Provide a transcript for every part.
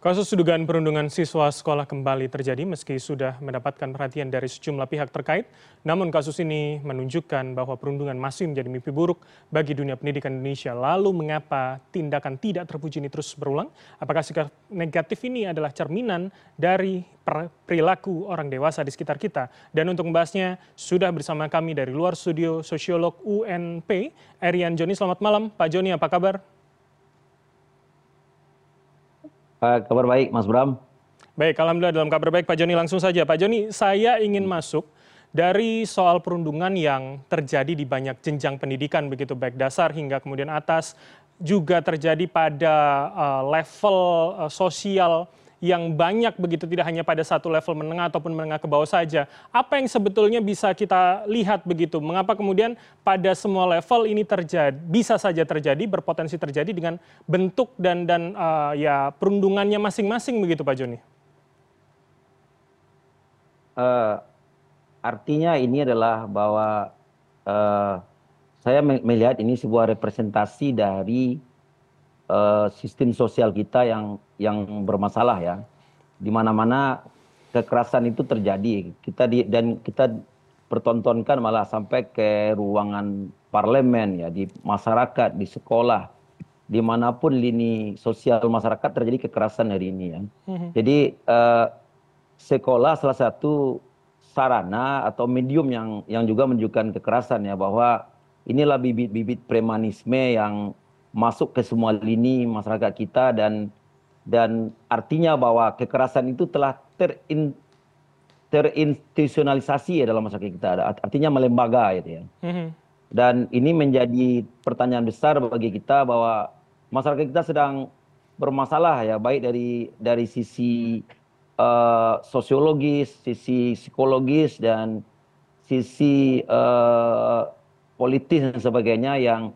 kasus dugaan perundungan siswa sekolah kembali terjadi meski sudah mendapatkan perhatian dari sejumlah pihak terkait. Namun kasus ini menunjukkan bahwa perundungan masih menjadi mimpi buruk bagi dunia pendidikan indonesia. Lalu mengapa tindakan tidak terpuji ini terus berulang? Apakah sikap negatif ini adalah cerminan dari perilaku orang dewasa di sekitar kita? Dan untuk membahasnya sudah bersama kami dari luar studio sosiolog UNP Erian Joni. Selamat malam Pak Joni. Apa kabar kabar baik mas bram? Baik alhamdulillah dalam kabar baik pak joni langsung saja. Pak joni saya ingin masuk dari soal perundungan yang terjadi di banyak jenjang pendidikan begitu baik dasar hingga kemudian atas juga terjadi pada uh, level uh, sosial yang banyak begitu tidak hanya pada satu level menengah ataupun menengah ke bawah saja. Apa yang sebetulnya bisa kita lihat begitu? Mengapa kemudian pada semua level ini terjadi bisa saja terjadi berpotensi terjadi dengan bentuk dan dan uh, ya perundungannya masing-masing begitu Pak Joni? Uh, artinya ini adalah bahwa uh, saya melihat ini sebuah representasi dari sistem sosial kita yang yang bermasalah ya. Di mana mana kekerasan itu terjadi. Kita di dan kita pertontonkan malah sampai ke ruangan parlemen ya di masyarakat di sekolah. Di mana pun lini sosial masyarakat terjadi kekerasan hari ini ya. Mhm. jadi uh, sekolah salah satu sarana atau medium yang yang juga menunjukkan kekerasan ya bahwa inilah bibit-bibit premanisme yang masuk ke semua lini masyarakat kita dan dan artinya bahwa kekerasan itu telah terin, terinstitusionalisasi ya dalam masyarakat kita artinya melembaga gitu ya mm-hmm. dan ini menjadi pertanyaan besar bagi kita bahwa masyarakat kita sedang bermasalah ya baik dari dari sisi uh, sosiologis sisi psikologis dan sisi uh, politis dan sebagainya yang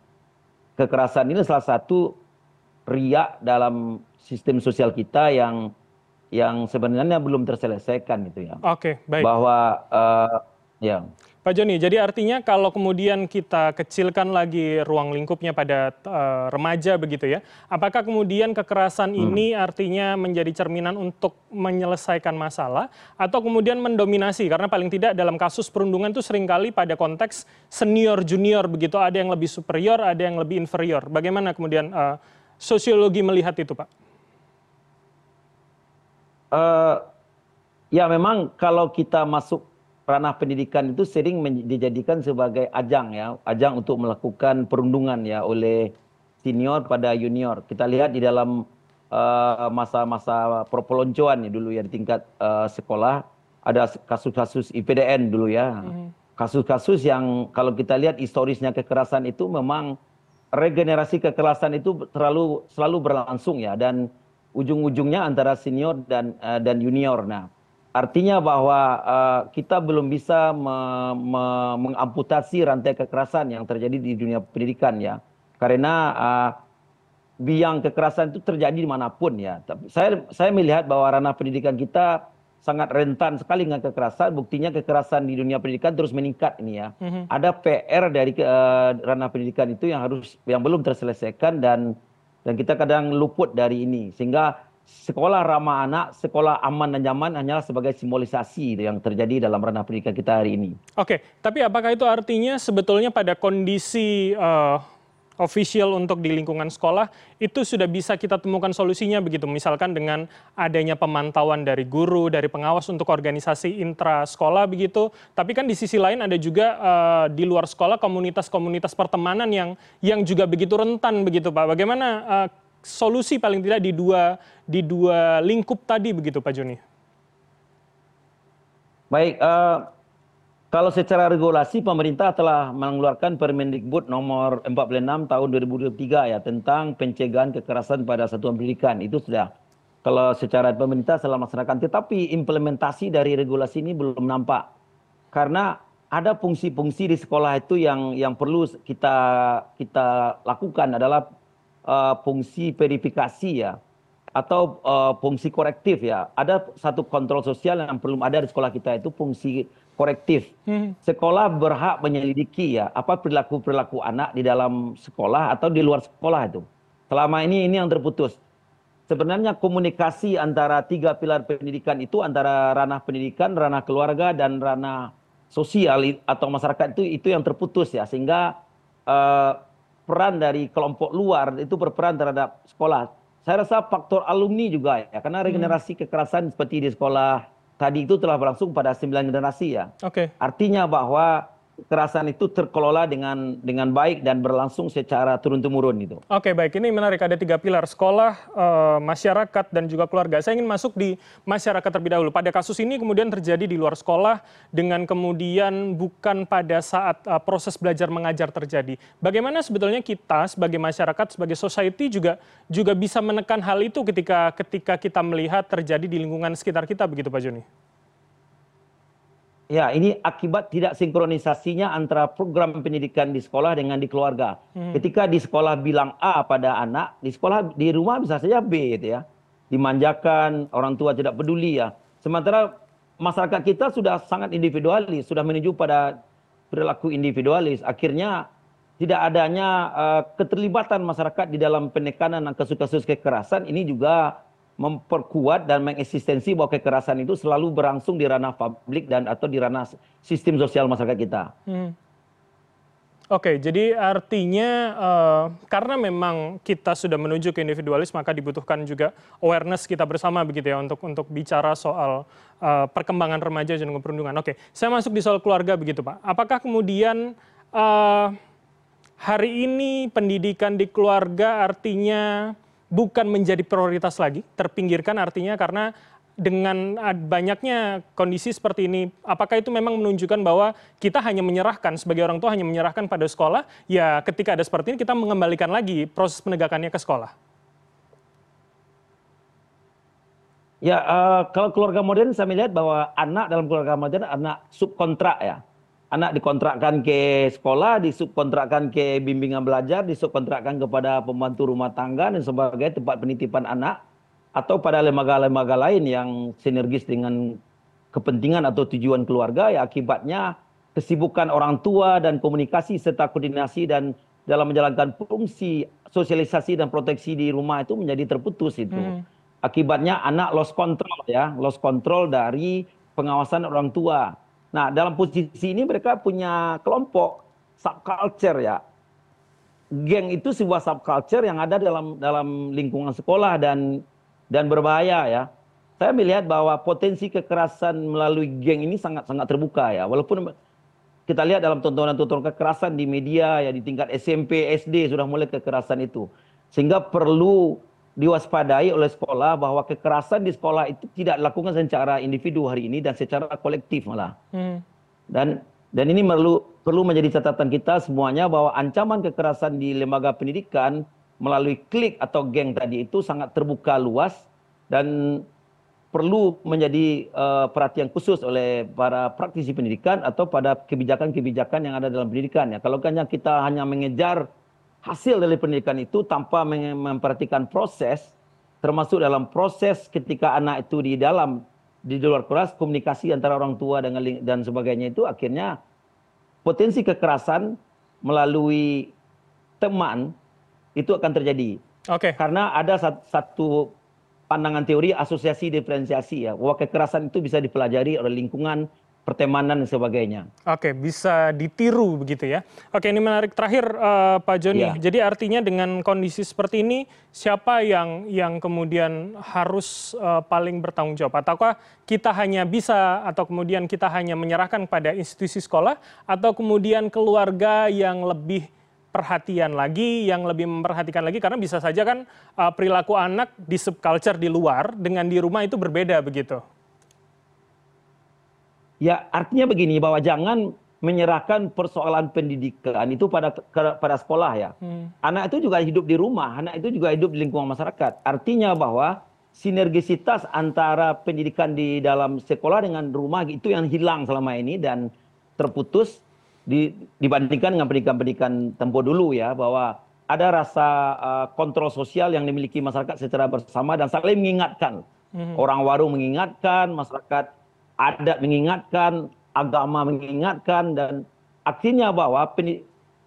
kekerasan ini salah satu riak dalam sistem sosial kita yang yang sebenarnya belum terselesaikan gitu ya. Oke, baik. Bahwa uh, ya. Pak Joni, jadi artinya kalau kemudian kita kecilkan lagi ruang lingkupnya pada uh, remaja begitu ya, apakah kemudian kekerasan hmm. ini artinya menjadi cerminan untuk menyelesaikan masalah atau kemudian mendominasi? Karena paling tidak dalam kasus perundungan itu sering kali pada konteks senior junior begitu, ada yang lebih superior, ada yang lebih inferior. Bagaimana kemudian uh, sosiologi melihat itu, Pak? Uh, ya memang kalau kita masuk ranah pendidikan itu sering dijadikan sebagai ajang ya, ajang untuk melakukan perundungan ya oleh senior pada junior. Kita lihat di dalam uh, masa-masa uh, perpeloncoan ya dulu ya di tingkat uh, sekolah ada kasus-kasus IPDN dulu ya. Mm-hmm. Kasus-kasus yang kalau kita lihat historisnya kekerasan itu memang regenerasi kekerasan itu terlalu selalu berlangsung ya dan ujung-ujungnya antara senior dan uh, dan junior. Nah, artinya bahwa uh, kita belum bisa mengamputasi rantai kekerasan yang terjadi di dunia pendidikan ya. Karena uh, biang kekerasan itu terjadi di mana pun ya. Saya saya melihat bahwa ranah pendidikan kita sangat rentan sekali dengan kekerasan. Buktinya kekerasan di dunia pendidikan terus meningkat ini ya. Mm-hmm. ada PR dari uh, ranah pendidikan itu yang harus yang belum terselesaikan dan dan kita kadang luput dari ini. Sehingga sekolah ramah anak, sekolah aman dan nyaman hanyalah sebagai simbolisasi yang terjadi dalam ranah pendidikan kita hari ini. Oke, tapi apakah itu artinya sebetulnya pada kondisi uh, official untuk di lingkungan sekolah itu sudah bisa kita temukan solusinya begitu? Misalkan dengan adanya pemantauan dari guru dari pengawas untuk organisasi intra sekolah begitu. Tapi kan di sisi lain ada juga uh, di luar sekolah komunitas-komunitas pertemanan yang yang juga begitu rentan begitu Pak. Bagaimana uh, solusi paling tidak di dua di dua lingkup tadi begitu Pak Joni? Baik, uh, kalau secara regulasi pemerintah telah mengeluarkan Permendikbud nomor 46 tahun 2023 ya tentang pencegahan kekerasan pada satuan pendidikan. Itu sudah kalau secara pemerintah telah melaksanakan tetapi implementasi dari regulasi ini belum nampak. Karena ada fungsi-fungsi di sekolah itu yang yang perlu kita kita lakukan adalah fungsi verifikasi ya atau uh, fungsi korektif ya. Ada satu kontrol sosial yang belum ada di sekolah kita itu fungsi korektif. Hmm. Sekolah berhak menyelidiki ya apa perilaku perilaku anak di dalam sekolah atau di luar sekolah itu. Selama ini ini yang terputus. sebenarnya komunikasi antara tiga pilar pendidikan itu antara ranah pendidikan, ranah keluarga dan ranah sosial atau masyarakat itu itu yang terputus ya sehingga uh, peran dari kelompok luar itu berperan terhadap sekolah. Saya rasa faktor alumni juga ya karena regenerasi hmm. kekerasan seperti di sekolah tadi itu telah berlangsung pada sembilan generasi ya. Oke. Okay. Artinya bahwa kekerasan itu terkelola dengan dengan baik dan berlangsung secara turun temurun itu. Oke baik ini menarik ada tiga pilar sekolah, uh, masyarakat dan juga keluarga. Saya ingin masuk di masyarakat terlebih dahulu. Pada kasus ini kemudian terjadi di luar sekolah dengan kemudian bukan pada saat uh, proses belajar mengajar terjadi. Bagaimana sebetulnya kita sebagai masyarakat sebagai society juga juga bisa menekan hal itu ketika ketika kita melihat terjadi di lingkungan sekitar kita begitu Pak Joni? Ya ini akibat tidak sinkronisasinya antara program pendidikan di sekolah dengan di keluarga. Hmm. Ketika di sekolah bilang A pada anak, di sekolah di rumah bisa saja B gitu ya. Dimanjakan, orang tua tidak peduli ya. Sementara masyarakat kita sudah sangat individualis, sudah menuju pada perilaku individualis. Akhirnya tidak adanya uh, keterlibatan masyarakat di dalam penekanan kasus-kasus kekerasan ini juga memperkuat dan mengeksistensi bahwa kekerasan itu selalu berlangsung di ranah publik dan atau di ranah sistem sosial masyarakat kita. Hmm. Oke, jadi artinya uh, karena memang kita sudah menuju ke individualis, maka dibutuhkan juga awareness kita bersama begitu ya untuk untuk bicara soal uh, perkembangan remaja dan perundungan. Oke, saya masuk di soal keluarga begitu Pak. Apakah kemudian uh, hari ini pendidikan di keluarga artinya bukan menjadi prioritas lagi, terpinggirkan artinya karena dengan banyaknya kondisi seperti ini, apakah itu memang menunjukkan bahwa kita hanya menyerahkan sebagai orang tua hanya menyerahkan pada sekolah? Ya, ketika ada seperti ini kita mengembalikan lagi proses penegakannya ke sekolah. Ya, uh, kalau keluarga modern saya melihat bahwa anak dalam keluarga modern anak subkontrak ya anak dikontrakkan ke sekolah, disubkontrakkan ke bimbingan belajar, disubkontrakkan kepada pembantu rumah tangga dan sebagai tempat penitipan anak atau pada lembaga-lembaga lain yang sinergis dengan kepentingan atau tujuan keluarga ya akibatnya kesibukan orang tua dan komunikasi serta koordinasi dan dalam menjalankan fungsi sosialisasi dan proteksi di rumah itu menjadi terputus itu. Hmm. Akibatnya anak lost control ya, lost control dari pengawasan orang tua nah dalam posisi ini mereka punya kelompok subculture ya. Geng itu sebuah subculture yang ada dalam dalam lingkungan sekolah dan dan berbahaya ya. Saya melihat bahwa potensi kekerasan melalui geng ini sangat sangat terbuka ya. Walaupun kita lihat dalam tontonan-tontonan kekerasan di media ya di tingkat SMP, SD sudah mulai kekerasan itu. Sehingga perlu diwaspadai oleh sekolah bahwa kekerasan di sekolah itu tidak dilakukan secara individu hari ini dan secara kolektif malah. Hmm. Dan dan ini perlu perlu menjadi catatan kita semuanya bahwa ancaman kekerasan di lembaga pendidikan melalui klik atau geng tadi itu sangat terbuka luas dan perlu menjadi uh, perhatian khusus oleh para praktisi pendidikan atau pada kebijakan-kebijakan yang ada dalam pendidikan ya. Kalau kan kita hanya mengejar hasil dari pendidikan itu tanpa memperhatikan proses termasuk dalam proses ketika anak itu di dalam di luar kelas komunikasi antara orang tua dengan dan sebagainya itu akhirnya potensi kekerasan melalui teman itu akan terjadi. Oke. Okay. Karena ada satu pandangan teori asosiasi diferensiasi ya bahwa kekerasan itu bisa dipelajari oleh lingkungan pertemanan dan sebagainya. Oke, bisa ditiru begitu ya. Oke, ini menarik terakhir uh, Pak Joni. Ya. Jadi artinya dengan kondisi seperti ini siapa yang yang kemudian harus uh, paling bertanggung jawab ataukah kita hanya bisa atau kemudian kita hanya menyerahkan pada institusi sekolah atau kemudian keluarga yang lebih perhatian lagi, yang lebih memperhatikan lagi karena bisa saja kan uh, perilaku anak di subculture di luar dengan di rumah itu berbeda begitu ya artinya begini bahwa jangan menyerahkan persoalan pendidikan itu pada pada sekolah ya. Hmm. Anak itu juga hidup di rumah, anak itu juga hidup di lingkungan masyarakat. Artinya bahwa sinergisitas antara pendidikan di dalam sekolah dengan rumah itu yang hilang selama ini dan terputus di, dibandingkan dengan pendidikan-pendidikan tempo dulu ya bahwa ada rasa uh, kontrol sosial yang dimiliki masyarakat secara bersama dan saling mengingatkan. Hmm. Orang warung mengingatkan, masyarakat adat mengingatkan, agama mengingatkan dan akhirnya bahwa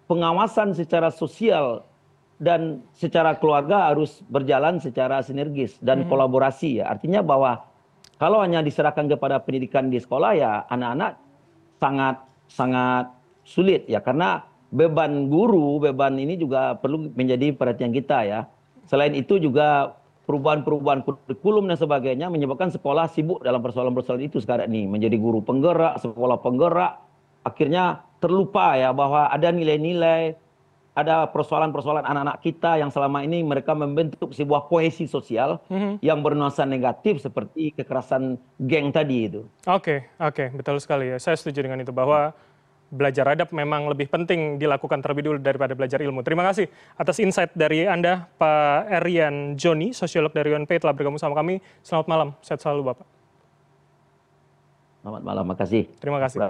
pengawasan secara sosial dan secara keluarga harus berjalan secara sinergis dan kolaborasi ya. Artinya bahwa kalau hanya diserahkan kepada pendidikan di sekolah ya anak-anak sangat sangat sulit ya karena beban guru, beban ini juga perlu menjadi perhatian kita ya. Selain itu juga perubahan-perubahan kurikulum dan sebagainya menyebabkan sekolah sibuk dalam persoalan-persoalan itu sekarang ini menjadi guru penggerak, sekolah penggerak, akhirnya terlupa ya bahwa ada nilai-nilai ada persoalan-persoalan anak-anak kita yang selama ini mereka membentuk sebuah kohesi sosial yang bernuansa negatif seperti kekerasan geng tadi itu. Oke, oke, betul sekali ya. Saya setuju dengan itu bahwa belajar adab memang lebih penting dilakukan terlebih dulu daripada belajar ilmu. Terima kasih atas insight dari Anda, Pak Erian Joni, sosiolog dari UNP telah bergabung sama kami. Selamat malam, sehat selalu Bapak. Selamat malam, makasih. Terima kasih.